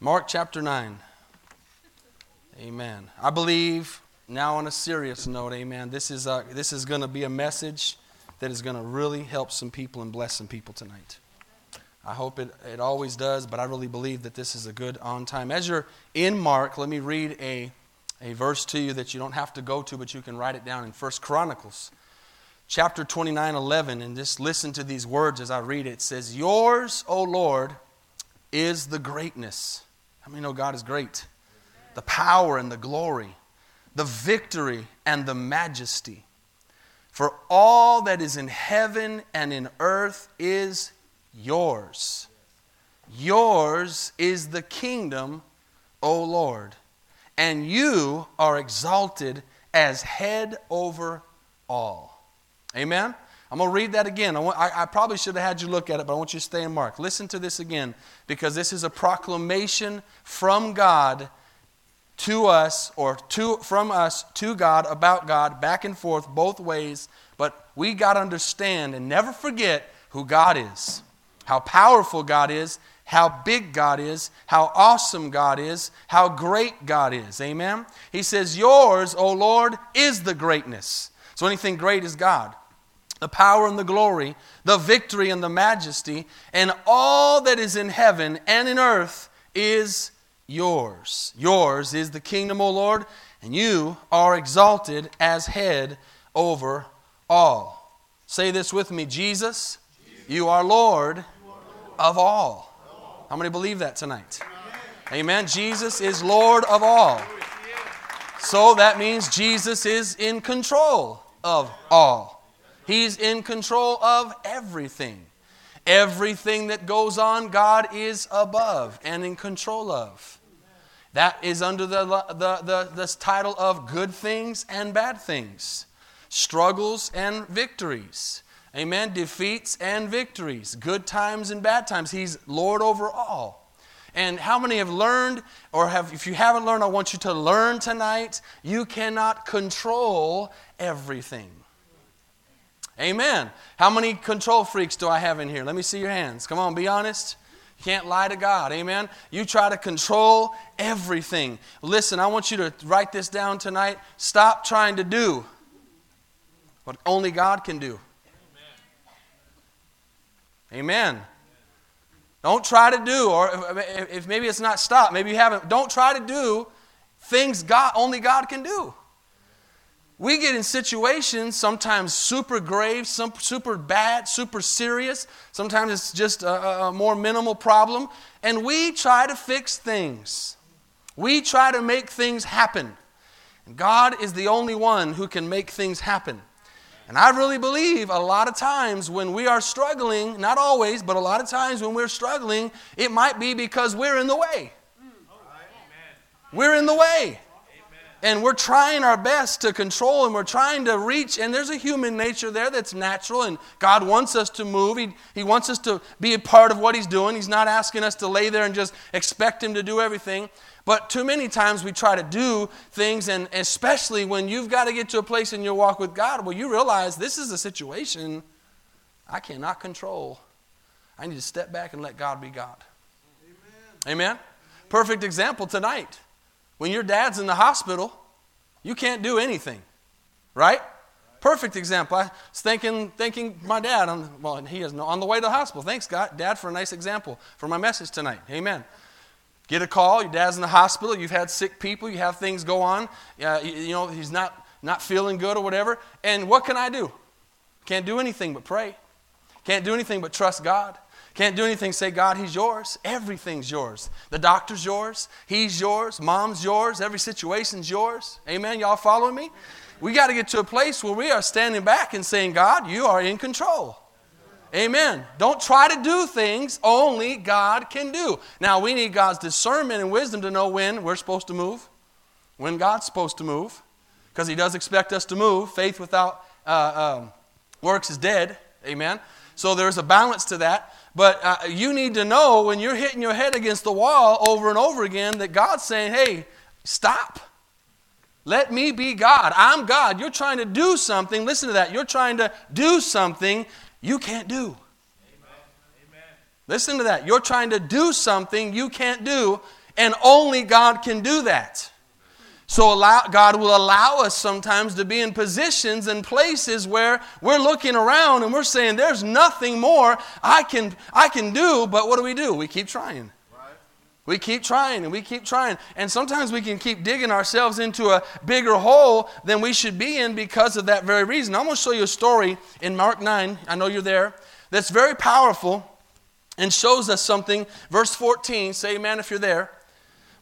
Mark chapter 9. Amen. I believe, now on a serious note, amen, this is, a, this is going to be a message that is going to really help some people and bless some people tonight. I hope it, it always does, but I really believe that this is a good on time. As you're in Mark, let me read a, a verse to you that you don't have to go to, but you can write it down in First Chronicles chapter 29 11 and just listen to these words as i read it it says yours o lord is the greatness how many know god is great the power and the glory the victory and the majesty for all that is in heaven and in earth is yours. Yours is the kingdom, O Lord, and you are exalted as head over all. Amen? I'm going to read that again. I, want, I, I, probably should have had you look at it, but I want you to stay in Mark. Listen to this again because this is a proclamation from God to us, or to, from us to God, about God, back and forth, both ways. But we got to understand and never forget who God is how powerful God is, how big God is, how awesome God is, how great God is. Amen? He says, Yours, O Lord, is the greatness. So anything great is God. The power and the glory, the victory and the majesty, and all that is in heaven and in earth is yours. Yours is the kingdom, O Lord, and you are exalted as head over all. Say this with me Jesus, you are Lord of all. How many believe that tonight? Amen. Jesus is Lord of all. So that means Jesus is in control of all. He's in control of everything. Everything that goes on, God is above and in control of. That is under the, the, the, this title of good things and bad things, struggles and victories. Amen. Defeats and victories, good times and bad times. He's Lord over all. And how many have learned, or have, if you haven't learned, I want you to learn tonight, you cannot control everything. Amen. How many control freaks do I have in here? Let me see your hands. Come on, be honest. You can't lie to God. Amen. You try to control everything. Listen, I want you to write this down tonight. Stop trying to do what only God can do. Amen. Don't try to do, or if, maybe it's not stop, maybe you haven't, don't try to do things God only God can do. We get in situations, sometimes super grave, some super bad, super serious. Sometimes it's just a, a more minimal problem. And we try to fix things. We try to make things happen. And God is the only one who can make things happen. And I really believe a lot of times when we are struggling, not always, but a lot of times when we're struggling, it might be because we're in the way. We're in the way. And we're trying our best to control and we're trying to reach. And there's a human nature there that's natural, and God wants us to move. He, he wants us to be a part of what He's doing. He's not asking us to lay there and just expect Him to do everything. But too many times we try to do things, and especially when you've got to get to a place in your walk with God where you realize this is a situation I cannot control. I need to step back and let God be God. Amen. Amen? Perfect example tonight. When your dad's in the hospital, you can't do anything, right? Perfect example. I was thinking, thinking my dad, on, well, he is on the way to the hospital. Thanks, God, Dad, for a nice example for my message tonight. Amen. Get a call, your dad's in the hospital, you've had sick people, you have things go on, uh, you, you know, he's not, not feeling good or whatever. And what can I do? Can't do anything but pray. Can't do anything but trust God. Can't do anything say, God, He's yours. Everything's yours. The doctor's yours. He's yours. Mom's yours. Every situation's yours. Amen. Y'all following me? We got to get to a place where we are standing back and saying, God, you are in control. Amen. Don't try to do things only God can do. Now, we need God's discernment and wisdom to know when we're supposed to move, when God's supposed to move, because He does expect us to move. Faith without uh, um, works is dead. Amen. So there's a balance to that. But uh, you need to know when you're hitting your head against the wall over and over again that God's saying, hey, stop. Let me be God. I'm God. You're trying to do something. Listen to that. You're trying to do something you can't do. Listen to that. You're trying to do something you can't do. And only God can do that. So allow, God will allow us sometimes to be in positions and places where we're looking around and we're saying, there's nothing more I can, I can do, but what do we do? We keep trying. We keep trying and we keep trying. And sometimes we can keep digging ourselves into a bigger hole than we should be in because of that very reason. I'm going to show you a story in Mark 9. I know you're there. That's very powerful and shows us something. Verse 14, say amen if you're there.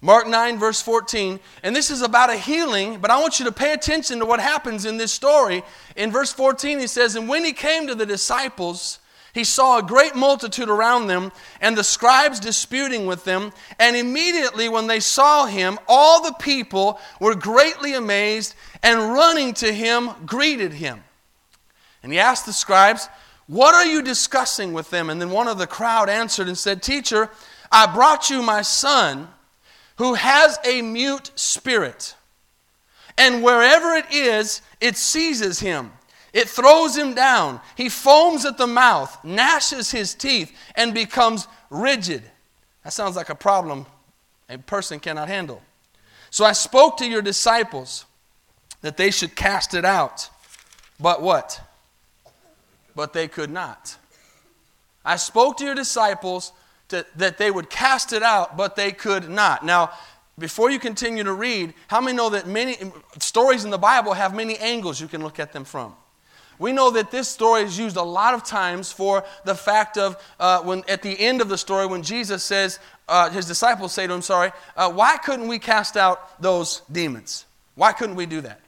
Mark 9, verse 14. And this is about a healing, but I want you to pay attention to what happens in this story. In verse 14, he says, And when he came to the disciples, he saw a great multitude around them, and the scribes disputing with them. And immediately, when they saw him, all the people were greatly amazed, and running to him, greeted him. And he asked the scribes, What are you discussing with them? And then one of the crowd answered and said, Teacher, I brought you my son who has a mute spirit. And wherever it is, it seizes him. It throws him down. He foams at the mouth, gnashes his teeth, and becomes rigid. That sounds like a problem a person cannot handle. So I spoke to your disciples that they should cast it out. But what? But they could not. I spoke to your disciples to, that they would cast it out, but they could not. Now, before you continue to read, how many know that many stories in the Bible have many angles you can look at them from? We know that this story is used a lot of times for the fact of uh, when at the end of the story, when Jesus says, uh, his disciples say to him, Sorry, uh, why couldn't we cast out those demons? Why couldn't we do that?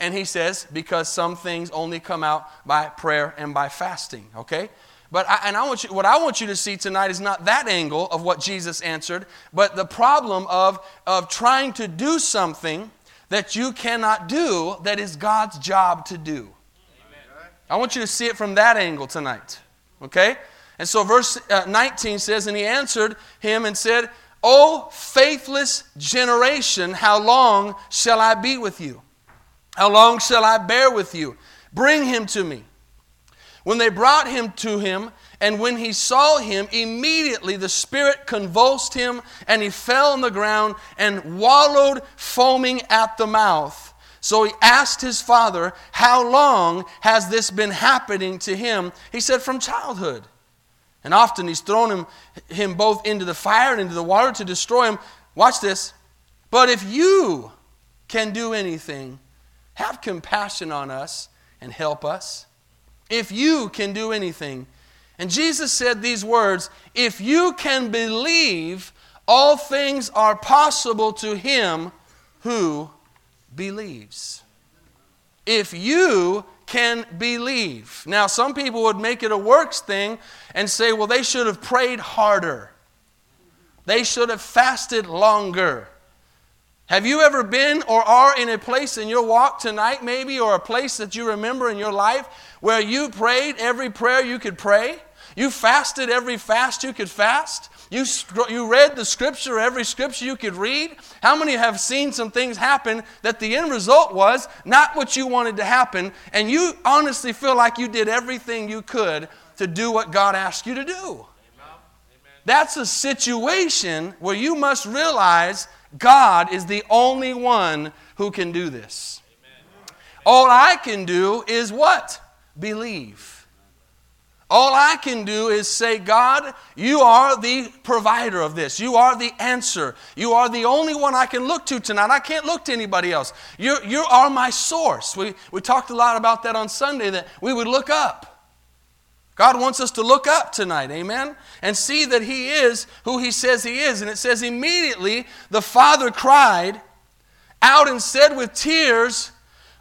And he says, Because some things only come out by prayer and by fasting, okay? But I, and I want you, what I want you to see tonight is not that angle of what Jesus answered, but the problem of, of trying to do something that you cannot do that is God's job to do. Amen. I want you to see it from that angle tonight. Okay? And so verse uh, 19 says, And he answered him and said, O faithless generation, how long shall I be with you? How long shall I bear with you? Bring him to me. When they brought him to him, and when he saw him, immediately the Spirit convulsed him, and he fell on the ground and wallowed, foaming at the mouth. So he asked his father, How long has this been happening to him? He said, From childhood. And often he's thrown him, him both into the fire and into the water to destroy him. Watch this. But if you can do anything, have compassion on us and help us if you can do anything. And Jesus said these words If you can believe, all things are possible to him who believes. If you can believe. Now, some people would make it a works thing and say, well, they should have prayed harder, they should have fasted longer. Have you ever been or are in a place in your walk tonight, maybe, or a place that you remember in your life where you prayed every prayer you could pray? You fasted every fast you could fast? You, you read the scripture, every scripture you could read? How many have seen some things happen that the end result was not what you wanted to happen, and you honestly feel like you did everything you could to do what God asked you to do? That's a situation where you must realize God is the only one who can do this. All I can do is what? Believe. All I can do is say, God, you are the provider of this. You are the answer. You are the only one I can look to tonight. I can't look to anybody else. You, you are my source. We, we talked a lot about that on Sunday, that we would look up. God wants us to look up tonight, amen? And see that He is who He says He is. And it says, immediately the Father cried out and said with tears,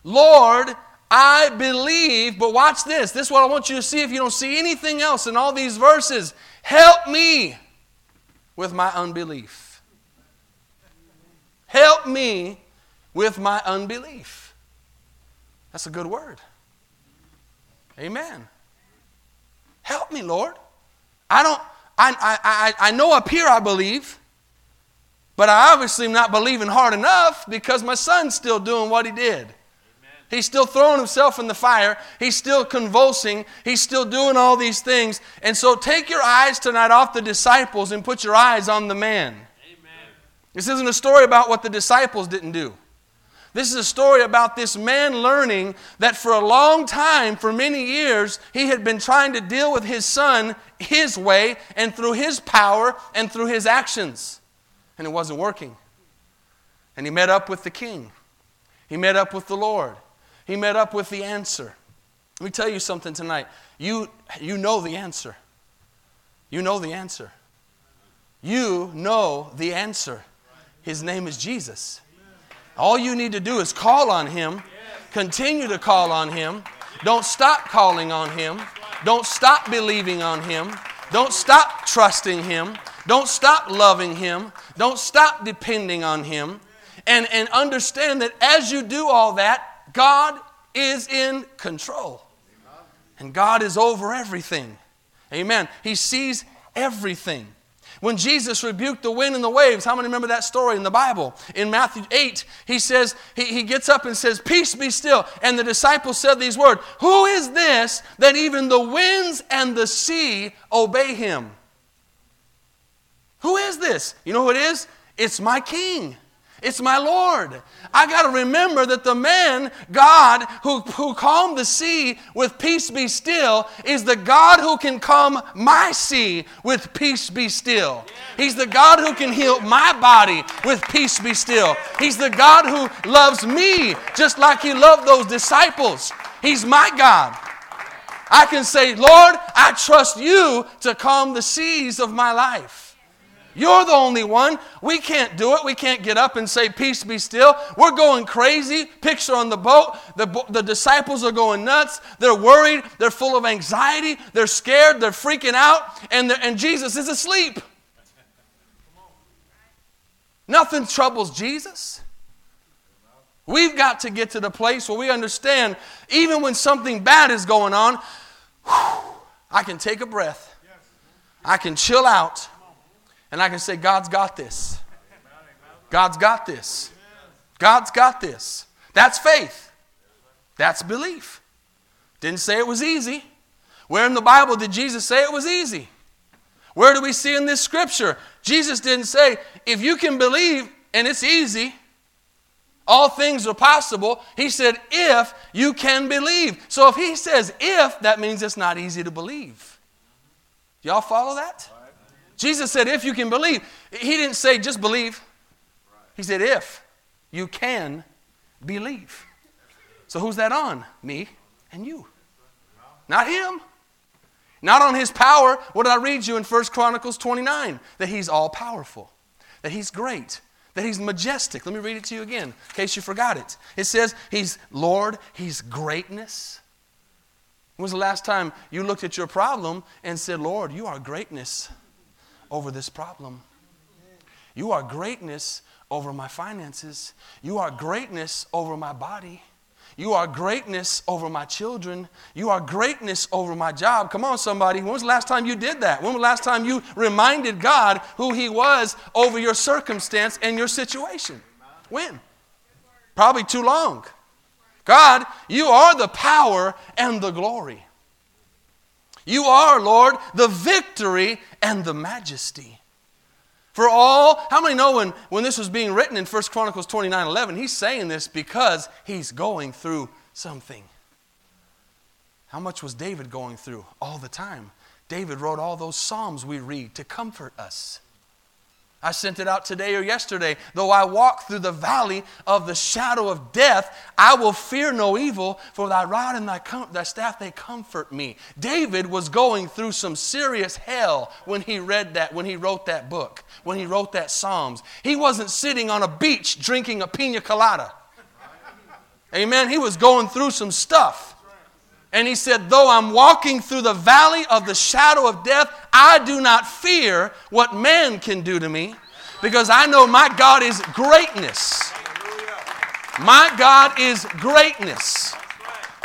Lord, I believe. But watch this. This is what I want you to see if you don't see anything else in all these verses. Help me with my unbelief. Help me with my unbelief. That's a good word. Amen. Help me, Lord. I don't, I, I, I, I know up here I believe, but I obviously am not believing hard enough because my son's still doing what he did. He's still throwing himself in the fire. He's still convulsing. He's still doing all these things. And so take your eyes tonight off the disciples and put your eyes on the man. Amen. This isn't a story about what the disciples didn't do. This is a story about this man learning that for a long time, for many years, he had been trying to deal with his son his way and through his power and through his actions. And it wasn't working. And he met up with the king, he met up with the Lord, he met up with the answer. Let me tell you something tonight. You, you know the answer. You know the answer. You know the answer. His name is Jesus. All you need to do is call on Him, continue to call on Him. Don't stop calling on Him. Don't stop believing on Him. Don't stop trusting Him. Don't stop loving Him. Don't stop depending on Him. And, and understand that as you do all that, God is in control. And God is over everything. Amen. He sees everything. When Jesus rebuked the wind and the waves, how many remember that story in the Bible? In Matthew 8, he says, he, he gets up and says, Peace be still. And the disciples said these words Who is this that even the winds and the sea obey him? Who is this? You know who it is? It's my king. It's my Lord. I got to remember that the man, God, who, who calmed the sea with peace be still, is the God who can calm my sea with peace be still. He's the God who can heal my body with peace be still. He's the God who loves me just like he loved those disciples. He's my God. I can say, Lord, I trust you to calm the seas of my life. You're the only one. We can't do it. We can't get up and say, Peace be still. We're going crazy. Picture on the boat. The, the disciples are going nuts. They're worried. They're full of anxiety. They're scared. They're freaking out. And, and Jesus is asleep. Nothing troubles Jesus. We've got to get to the place where we understand, even when something bad is going on, whew, I can take a breath. I can chill out and I can say, God's got this. God's got this. God's got this. That's faith. That's belief. Didn't say it was easy. Where in the Bible did Jesus say it was easy? Where do we see in this scripture? Jesus didn't say, if you can believe and it's easy, all things are possible. He said, if you can believe. So if he says if, that means it's not easy to believe. Y'all follow that? Jesus said, if you can believe. He didn't say just believe. He said, if you can believe. So who's that on? Me and you. Not him. Not on his power. What did I read you in 1 Chronicles 29? That he's all powerful, that he's great, that he's majestic. Let me read it to you again in case you forgot it. It says he's Lord, he's greatness. When was the last time you looked at your problem and said, Lord, you are greatness? Over this problem. You are greatness over my finances. You are greatness over my body. You are greatness over my children. You are greatness over my job. Come on, somebody. When was the last time you did that? When was the last time you reminded God who He was over your circumstance and your situation? When? Probably too long. God, you are the power and the glory. You are, Lord, the victory and the majesty. For all, how many know when, when this was being written in 1 Chronicles 29 11, he's saying this because he's going through something. How much was David going through? All the time. David wrote all those Psalms we read to comfort us. I sent it out today or yesterday. Though I walk through the valley of the shadow of death, I will fear no evil, for thy rod and thy, com- thy staff, they comfort me. David was going through some serious hell when he read that, when he wrote that book, when he wrote that Psalms. He wasn't sitting on a beach drinking a pina colada. Amen. He was going through some stuff. And he said, Though I'm walking through the valley of the shadow of death, I do not fear what man can do to me because I know my God is greatness. My God is greatness.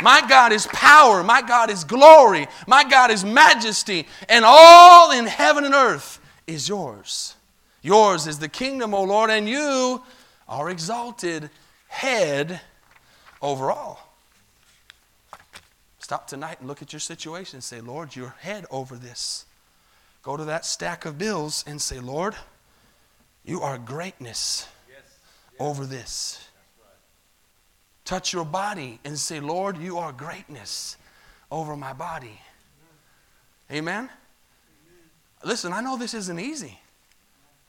My God is power. My God is glory. My God is majesty. And all in heaven and earth is yours. Yours is the kingdom, O Lord, and you are exalted head over all. Stop tonight and look at your situation and say, Lord, you're head over this. Go to that stack of bills and say, Lord, You are greatness over this. Touch your body and say, Lord, you are greatness over my body. Amen? Listen, I know this isn't easy.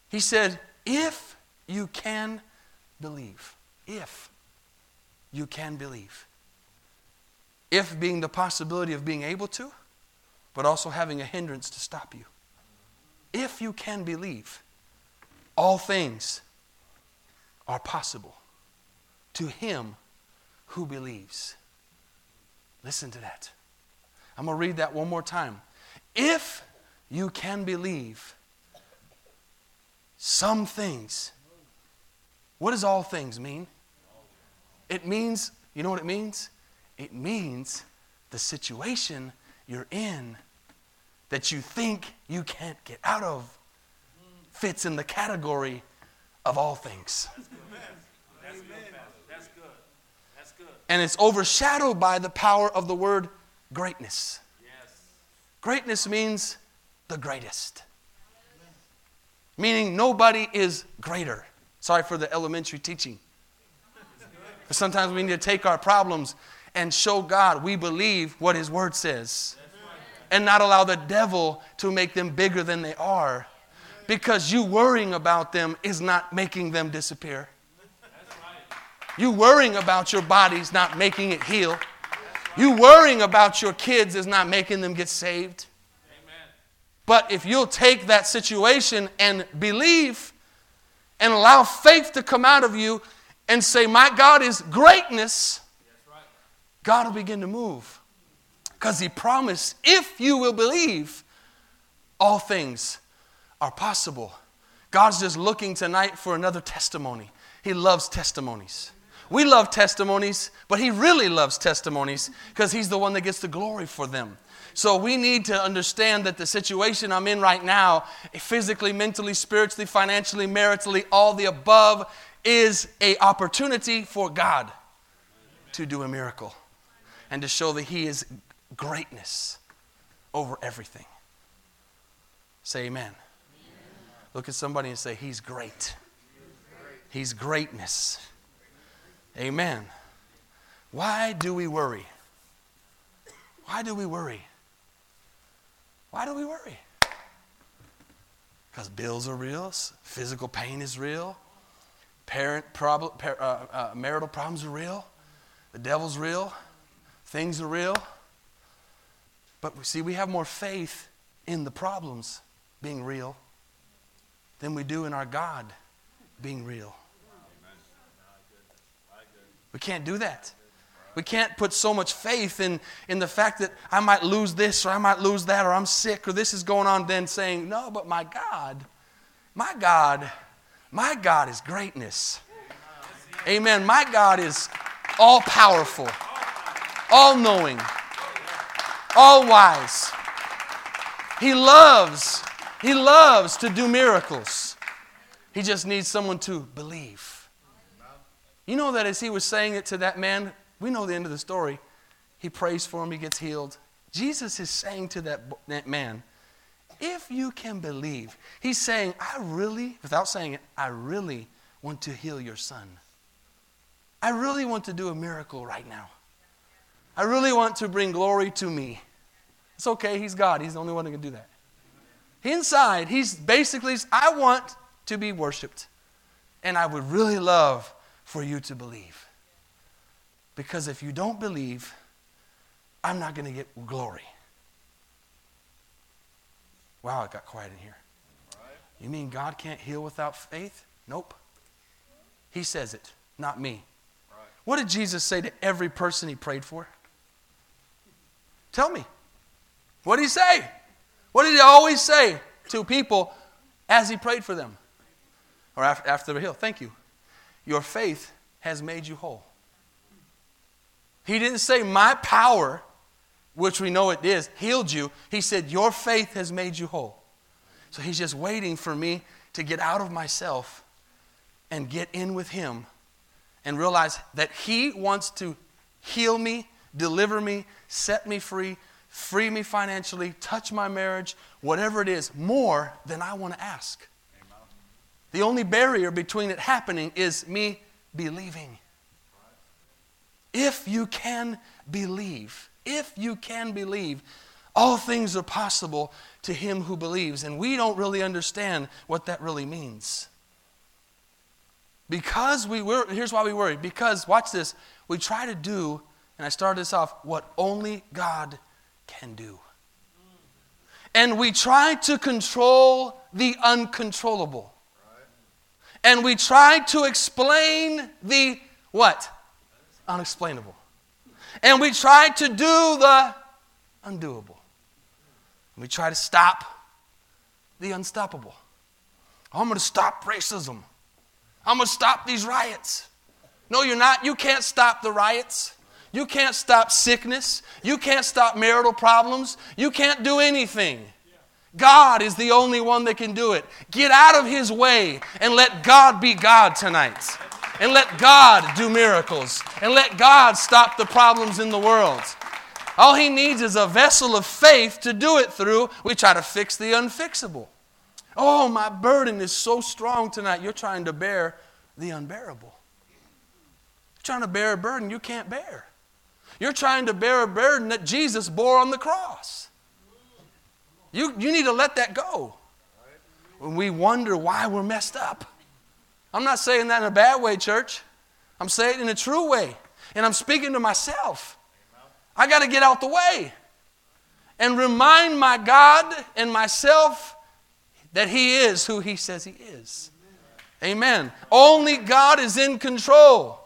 He said, if you can believe. If you can believe. If being the possibility of being able to, but also having a hindrance to stop you. If you can believe, all things are possible to him who believes. Listen to that. I'm going to read that one more time. If you can believe, some things. What does all things mean? It means, you know what it means? It means the situation you're in that you think you can't get out of fits in the category of all things. That's good. That's good. That's good. And it's overshadowed by the power of the word greatness. Yes. Greatness means the greatest. Meaning nobody is greater. Sorry for the elementary teaching. But Sometimes we need to take our problems and show God we believe what His Word says and not allow the devil to make them bigger than they are because you worrying about them is not making them disappear. You worrying about your bodies not making it heal. You worrying about your kids is not making them get saved. But if you'll take that situation and believe and allow faith to come out of you and say, My God is greatness, God will begin to move. Because He promised, if you will believe, all things are possible. God's just looking tonight for another testimony. He loves testimonies. We love testimonies, but He really loves testimonies because He's the one that gets the glory for them. So we need to understand that the situation I'm in right now, physically, mentally, spiritually, financially, maritally, all the above, is a opportunity for God to do a miracle and to show that He is greatness over everything. Say amen. amen. Look at somebody and say, He's great. He's greatness. Amen. Why do we worry? Why do we worry? Why do we worry? Because bills are real, physical pain is real, parent par, uh, uh, marital problems are real, the devil's real, things are real. But we see, we have more faith in the problems being real than we do in our God being real. We can't do that. We can't put so much faith in, in the fact that I might lose this or I might lose that or I'm sick or this is going on, then saying, No, but my God, my God, my God is greatness. Amen. My God is all powerful, all knowing, all wise. He loves, He loves to do miracles. He just needs someone to believe. You know that as he was saying it to that man, we know the end of the story. He prays for him, he gets healed. Jesus is saying to that, that man, if you can believe, he's saying, I really, without saying it, I really want to heal your son. I really want to do a miracle right now. I really want to bring glory to me. It's okay, he's God. He's the only one who can do that. Inside, he's basically, I want to be worshiped. And I would really love for you to believe. Because if you don't believe, I'm not going to get glory. Wow, it got quiet in here. You mean God can't heal without faith? Nope. He says it, not me. What did Jesus say to every person he prayed for? Tell me. What did he say? What did he always say to people as he prayed for them? Or after, the heal? Thank you. Your faith has made you whole. He didn't say, My power, which we know it is, healed you. He said, Your faith has made you whole. So he's just waiting for me to get out of myself and get in with him and realize that he wants to heal me, deliver me, set me free, free me financially, touch my marriage, whatever it is, more than I want to ask. The only barrier between it happening is me believing. If you can believe, if you can believe, all things are possible to him who believes. And we don't really understand what that really means. Because we were, here's why we worry. Because, watch this, we try to do, and I started this off, what only God can do. And we try to control the uncontrollable. And we try to explain the what? Unexplainable. And we try to do the undoable. And We try to stop the unstoppable. I'm going to stop racism. I'm going to stop these riots. No, you're not. You can't stop the riots. You can't stop sickness. You can't stop marital problems. You can't do anything. God is the only one that can do it. Get out of His way and let God be God tonight. And let God do miracles. And let God stop the problems in the world. All He needs is a vessel of faith to do it through. We try to fix the unfixable. Oh, my burden is so strong tonight. You're trying to bear the unbearable. You're trying to bear a burden you can't bear. You're trying to bear a burden that Jesus bore on the cross. You, you need to let that go. When we wonder why we're messed up. I'm not saying that in a bad way, church. I'm saying it in a true way. And I'm speaking to myself. I got to get out the way and remind my God and myself that He is who He says He is. Amen. Only God is in control.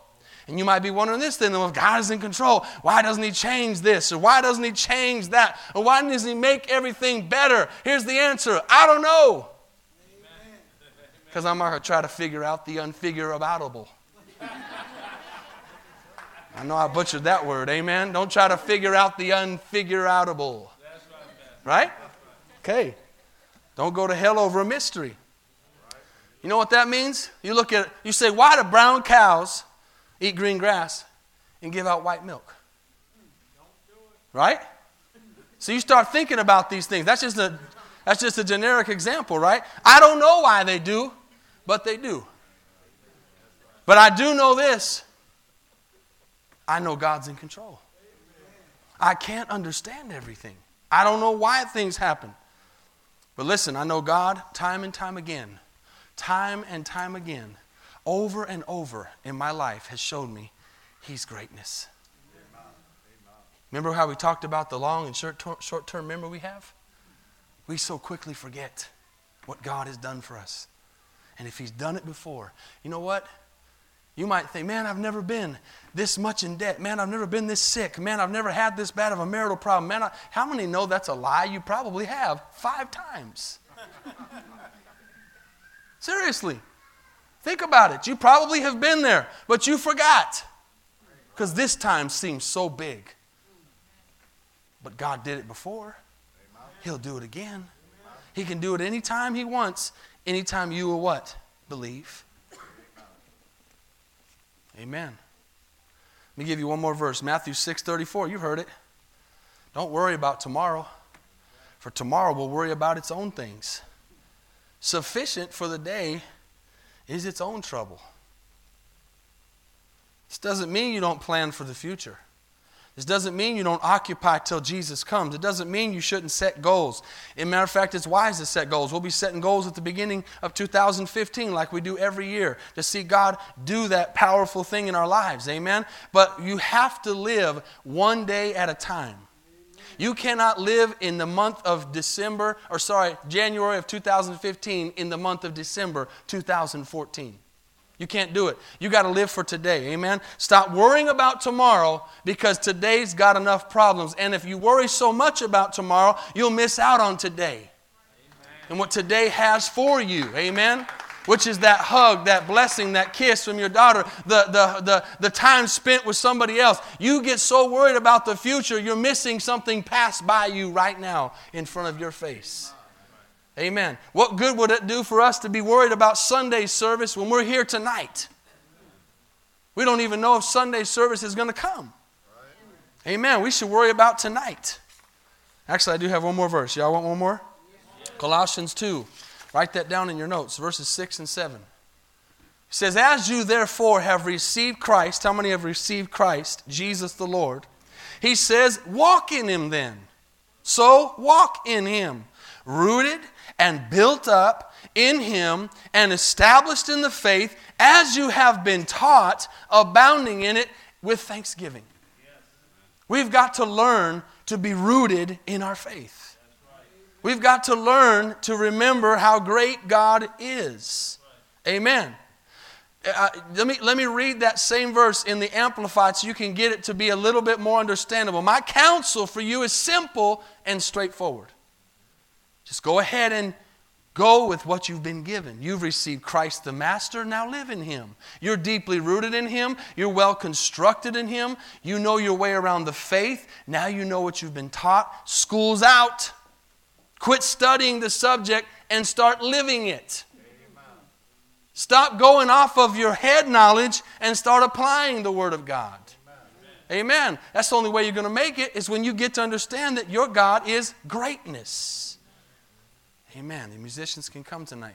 And you might be wondering this then, well, if God is in control, why doesn't He change this? Or why doesn't He change that? Or why doesn't He make everything better? Here's the answer I don't know. Because I'm not going to try to figure out the unfigureable. I know I butchered that word, amen? Don't try to figure out the unfigureoutable. Right? Okay. Don't go to hell over a mystery. You know what that means? You look at you say, why do brown cows eat green grass and give out white milk. Right? So you start thinking about these things. That's just a that's just a generic example, right? I don't know why they do, but they do. But I do know this. I know God's in control. I can't understand everything. I don't know why things happen. But listen, I know God time and time again, time and time again over and over in my life has shown me He's greatness. Remember how we talked about the long and short term memory we have? We so quickly forget what God has done for us. And if He's done it before, you know what? You might think, man, I've never been this much in debt. Man, I've never been this sick. Man, I've never had this bad of a marital problem. Man, I, how many know that's a lie? You probably have five times. Seriously. Think about it. You probably have been there, but you forgot because this time seems so big. But God did it before. He'll do it again. He can do it anytime He wants, anytime you will what? Believe. Amen. Let me give you one more verse. Matthew 6 34. You heard it. Don't worry about tomorrow, for tomorrow will worry about its own things. Sufficient for the day is its own trouble. This doesn't mean you don't plan for the future. This doesn't mean you don't occupy till Jesus comes. It doesn't mean you shouldn't set goals. A matter of fact, it's wise to set goals. We'll be setting goals at the beginning of 2015, like we do every year, to see God do that powerful thing in our lives. Amen? But you have to live one day at a time. You cannot live in the month of December, or sorry, January of 2015 in the month of December 2014. You can't do it. You got to live for today. Amen. Stop worrying about tomorrow because today's got enough problems. And if you worry so much about tomorrow, you'll miss out on today Amen. and what today has for you. Amen which is that hug, that blessing, that kiss from your daughter, the, the, the, the time spent with somebody else. You get so worried about the future, you're missing something passed by you right now in front of your face. Amen. What good would it do for us to be worried about Sunday service when we're here tonight? We don't even know if Sunday service is going to come. Amen. We should worry about tonight. Actually, I do have one more verse. Y'all want one more? Colossians 2 Write that down in your notes, verses 6 and 7. It says, As you therefore have received Christ, how many have received Christ, Jesus the Lord? He says, Walk in him then. So walk in him, rooted and built up in him and established in the faith as you have been taught, abounding in it with thanksgiving. We've got to learn to be rooted in our faith. We've got to learn to remember how great God is. Amen. Uh, let, me, let me read that same verse in the Amplified so you can get it to be a little bit more understandable. My counsel for you is simple and straightforward. Just go ahead and Go with what you've been given. You've received Christ the Master, now live in Him. You're deeply rooted in Him. You're well constructed in Him. You know your way around the faith. Now you know what you've been taught. School's out. Quit studying the subject and start living it. Stop going off of your head knowledge and start applying the Word of God. Amen. That's the only way you're going to make it is when you get to understand that your God is greatness. Amen. The musicians can come tonight.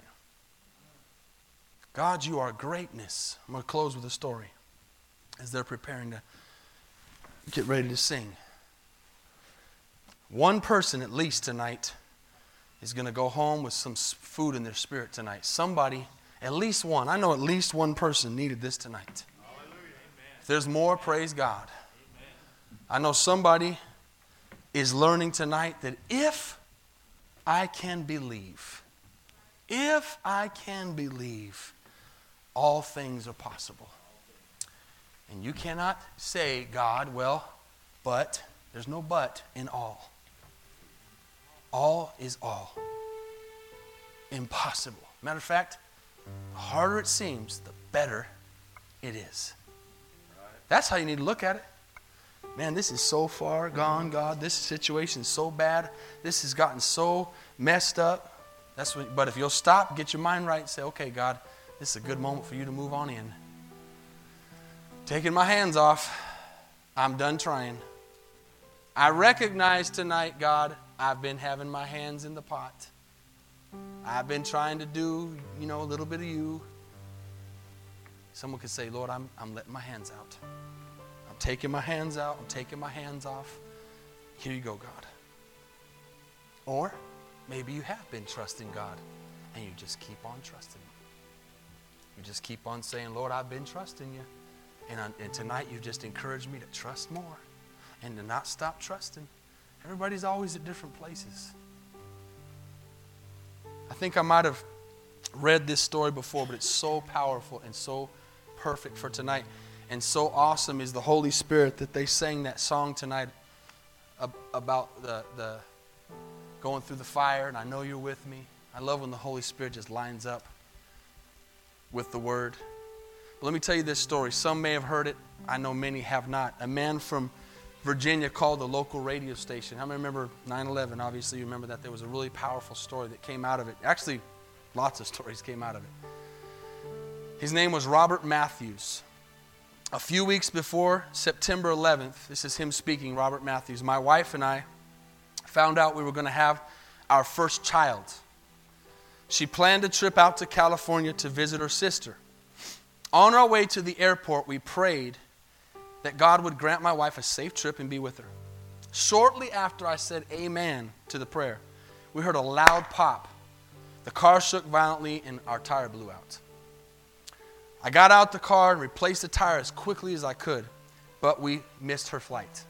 God, you are greatness. I'm going to close with a story as they're preparing to get ready to sing. One person, at least tonight, is going to go home with some food in their spirit tonight. Somebody, at least one, I know at least one person needed this tonight. If there's more, praise God. I know somebody is learning tonight that if I can believe, if I can believe, all things are possible. And you cannot say, God, well, but, there's no but in all. All is all. Impossible. Matter of fact, the harder it seems, the better it is. That's how you need to look at it man, this is so far gone, God. This situation is so bad. This has gotten so messed up. That's what, but if you'll stop, get your mind right, and say, okay, God, this is a good moment for you to move on in. Taking my hands off, I'm done trying. I recognize tonight, God, I've been having my hands in the pot. I've been trying to do, you know, a little bit of you. Someone could say, Lord, I'm, I'm letting my hands out I'm taking my hands out, I'm taking my hands off. Here you go, God. Or maybe you have been trusting God and you just keep on trusting Him. You just keep on saying, Lord, I've been trusting you. And, uh, and tonight you just encouraged me to trust more and to not stop trusting. Everybody's always at different places. I think I might have read this story before, but it's so powerful and so perfect for tonight. And so awesome is the Holy Spirit that they sang that song tonight about the, the going through the fire, and I know you're with me. I love when the Holy Spirit just lines up with the Word. But let me tell you this story. Some may have heard it, I know many have not. A man from Virginia called the local radio station. How many remember 9 11? Obviously, you remember that there was a really powerful story that came out of it. Actually, lots of stories came out of it. His name was Robert Matthews a few weeks before September 11th, this is him speaking, Robert Matthews, my wife and I found out we were going to have our first child. She planned a trip out to California to visit her sister. On our way to the airport, we prayed that God would grant my wife a safe trip and be with her. Shortly after I said amen to the prayer, we heard a loud pop. The car shook violently and our tire blew out. I got out the car and replaced the tire as quickly as I could, but we missed her flight.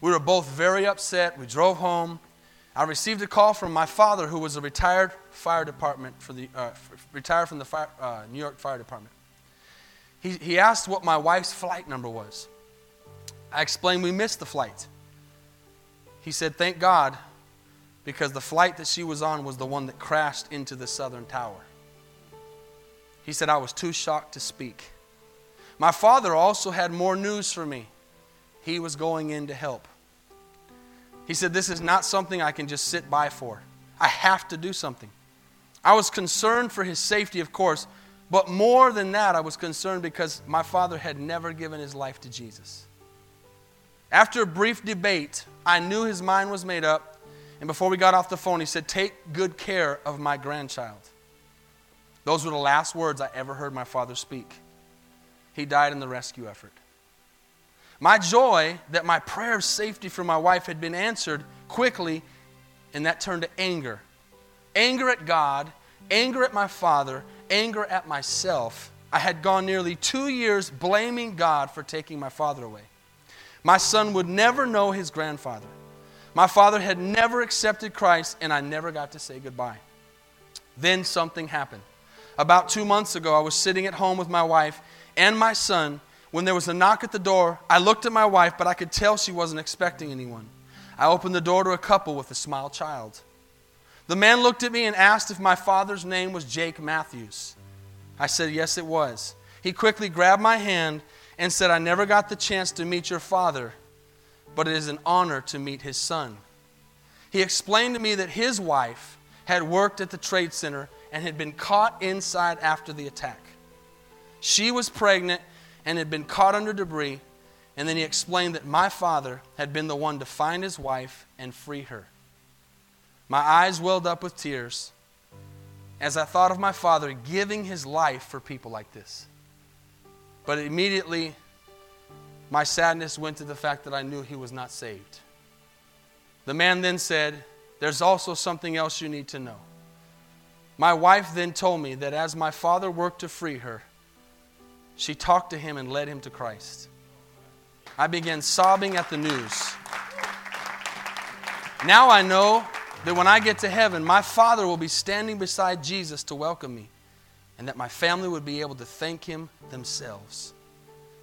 We were both very upset. We drove home. I received a call from my father, who was a retired fire department for the uh, retired from the fire, uh, New York Fire Department. He, he asked what my wife's flight number was. I explained we missed the flight. He said, "Thank God, because the flight that she was on was the one that crashed into the southern tower." He said, I was too shocked to speak. My father also had more news for me. He was going in to help. He said, This is not something I can just sit by for. I have to do something. I was concerned for his safety, of course, but more than that, I was concerned because my father had never given his life to Jesus. After a brief debate, I knew his mind was made up, And before we got off the phone, he said, Take good care of my grandchild. Those were the last words I ever heard my father speak. He died in the rescue effort. My joy that my prayer of safety for my wife had been answered quickly, and that turned to anger. Anger at God, anger at my father, anger at myself. I had gone nearly two years blaming God for taking my father away. My son would never know his grandfather. My father had never accepted Christ, and I never got to say goodbye. Then something happened. About two months ago, I was sitting at home with my wife and my son when there was a knock at the door. I looked at my wife, but I could tell she wasn't expecting anyone. I opened the door to a couple with a small child. The man looked at me and asked if my father's name was Jake Matthews. I said, Yes, it was. He quickly grabbed my hand and said, I never got the chance to meet your father, but it is an honor to meet his son. He explained to me that his wife had worked at the Trade Center and had been caught inside after the attack. She was pregnant and had been caught under debris, and then he explained that my father had been the one to find his wife and free her. My eyes welled up with tears as I thought of my father giving his life for people like this. But immediately, my sadness went to the fact that I knew he was not saved. The man then said, There's also something else you need to know. My wife then told me that as my father worked to free her, she talked to him and led him to Christ. I began sobbing at the news. Now I know that when I get to heaven, my Father will be standing beside Jesus to welcome me, and that my family would be able to thank him themselves.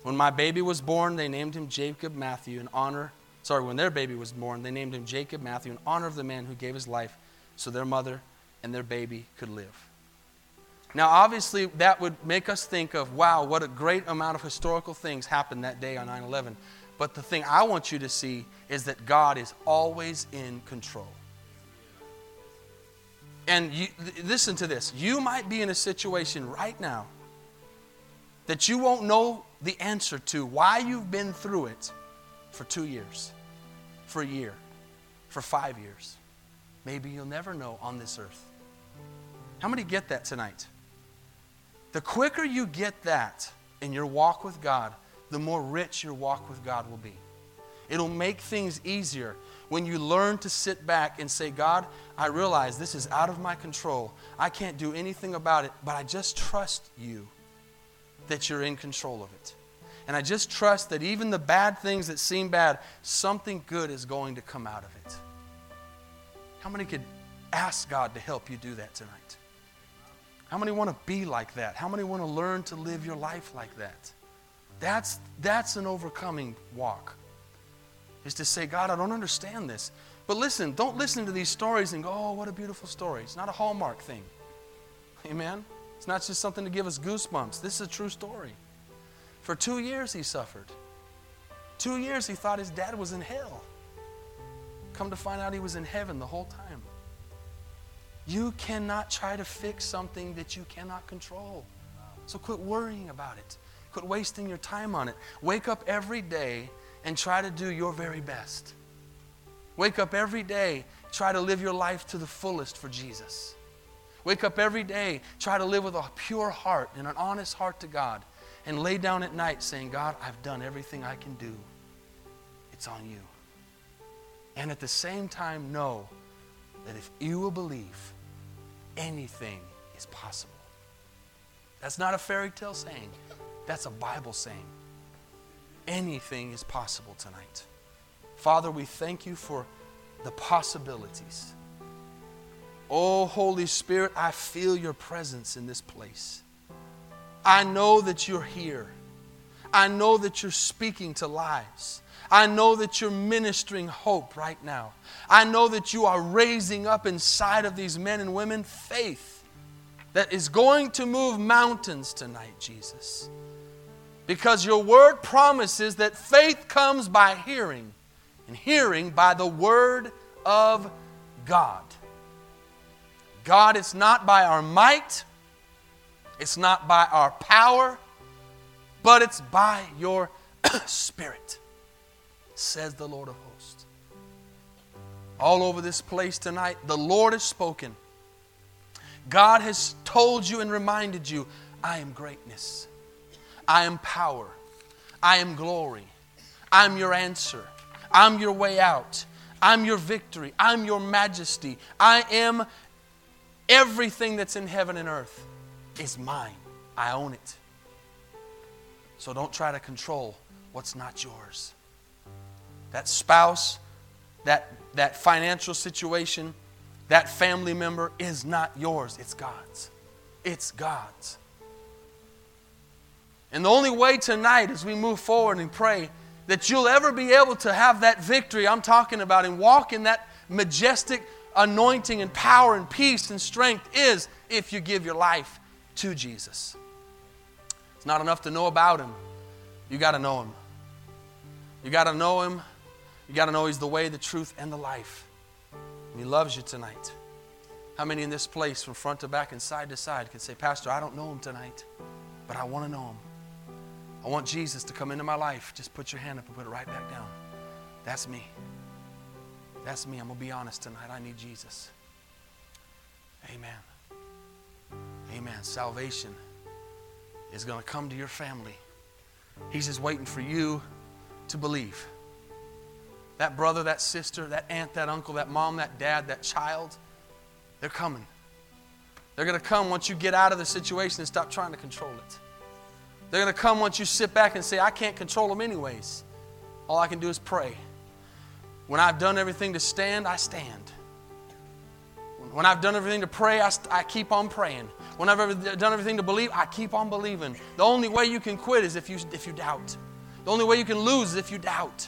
When my baby was born, they named him Jacob Matthew in honor. Sorry, when their baby was born, they named him Jacob Matthew in honor of the man who gave his life so their mother and their baby could live. Now, obviously, that would make us think of, wow, what a great amount of historical things happened that day on 9 11. But the thing I want you to see is that God is always in control. And you, listen to this you might be in a situation right now that you won't know the answer to why you've been through it for two years, for a year, for five years. Maybe you'll never know on this earth. How many get that tonight? The quicker you get that in your walk with God, the more rich your walk with God will be. It'll make things easier when you learn to sit back and say, God, I realize this is out of my control. I can't do anything about it, but I just trust you that you're in control of it. And I just trust that even the bad things that seem bad, something good is going to come out of it. How many could ask God to help you do that tonight? How many want to be like that? How many want to learn to live your life like that? That's, that's an overcoming walk. Is to say, God, I don't understand this. But listen, don't listen to these stories and go, oh, what a beautiful story. It's not a Hallmark thing. Amen? It's not just something to give us goosebumps. This is a true story. For two years he suffered. Two years he thought his dad was in hell. Come to find out he was in heaven the whole time. You cannot try to fix something that you cannot control. So quit worrying about it. Quit wasting your time on it. Wake up every day and try to do your very best. Wake up every day, try to live your life to the fullest for Jesus. Wake up every day, try to live with a pure heart and an honest heart to God. And lay down at night saying, God, I've done everything I can do. It's on you. And at the same time, know that if you will believe, anything is possible. That's not a fairy tale saying, that's a Bible saying. Anything is possible tonight. Father, we thank you for the possibilities. Oh, Holy Spirit, I feel your presence in this place. I know that you're here. I know that you're speaking to lives. I know that you're ministering hope right now. I know that you are raising up inside of these men and women faith that is going to move mountains tonight, Jesus. Because your word promises that faith comes by hearing, and hearing by the word of God. God, it's not by our might, it's not by our power, but it's by your spirit, says the Lord of hosts. all over this place tonight. The Lord has spoken. God has told you and reminded you I am greatness, I am power, I am glory, I'm your answer, I'm your way out, I'm your victory, I'm your majesty, I am everything that's in heaven and earth is mine. I own it. So don't try to control what's not yours. That spouse, that, that financial situation, that family member is not yours, it's God's. It's God's. And the only way tonight as we move forward and pray that you'll ever be able to have that victory I'm talking about and walk in that majestic anointing and power and peace and strength is if you give your life to Jesus. It's not enough to know about Him, you got to know Him. You got to know Him. You got to know He's the way, the truth, and the life. And He loves you tonight. How many in this place, from front to back and side to side, can say, Pastor, I don't know Him tonight, but I want to know Him? I want Jesus to come into my life. Just put your hand up and put it right back down. That's me. That's me. I'm going to be honest tonight. I need Jesus. Amen. Amen. Salvation is going to come to your family. He's just waiting for you to believe. That brother, that sister, that aunt, that uncle, that mom, that dad, that child, they're coming. They're going to come once you get out of the situation and stop trying to control it. They're going to come once you sit back and say, I can't control them anyways. All I can do is pray. When I've done everything to stand, I stand. When I've done everything to pray, I, I keep on praying. When I've done everything to believe, I keep on believing. The only way you can quit is if you, if you doubt. The only way you can lose is if you doubt.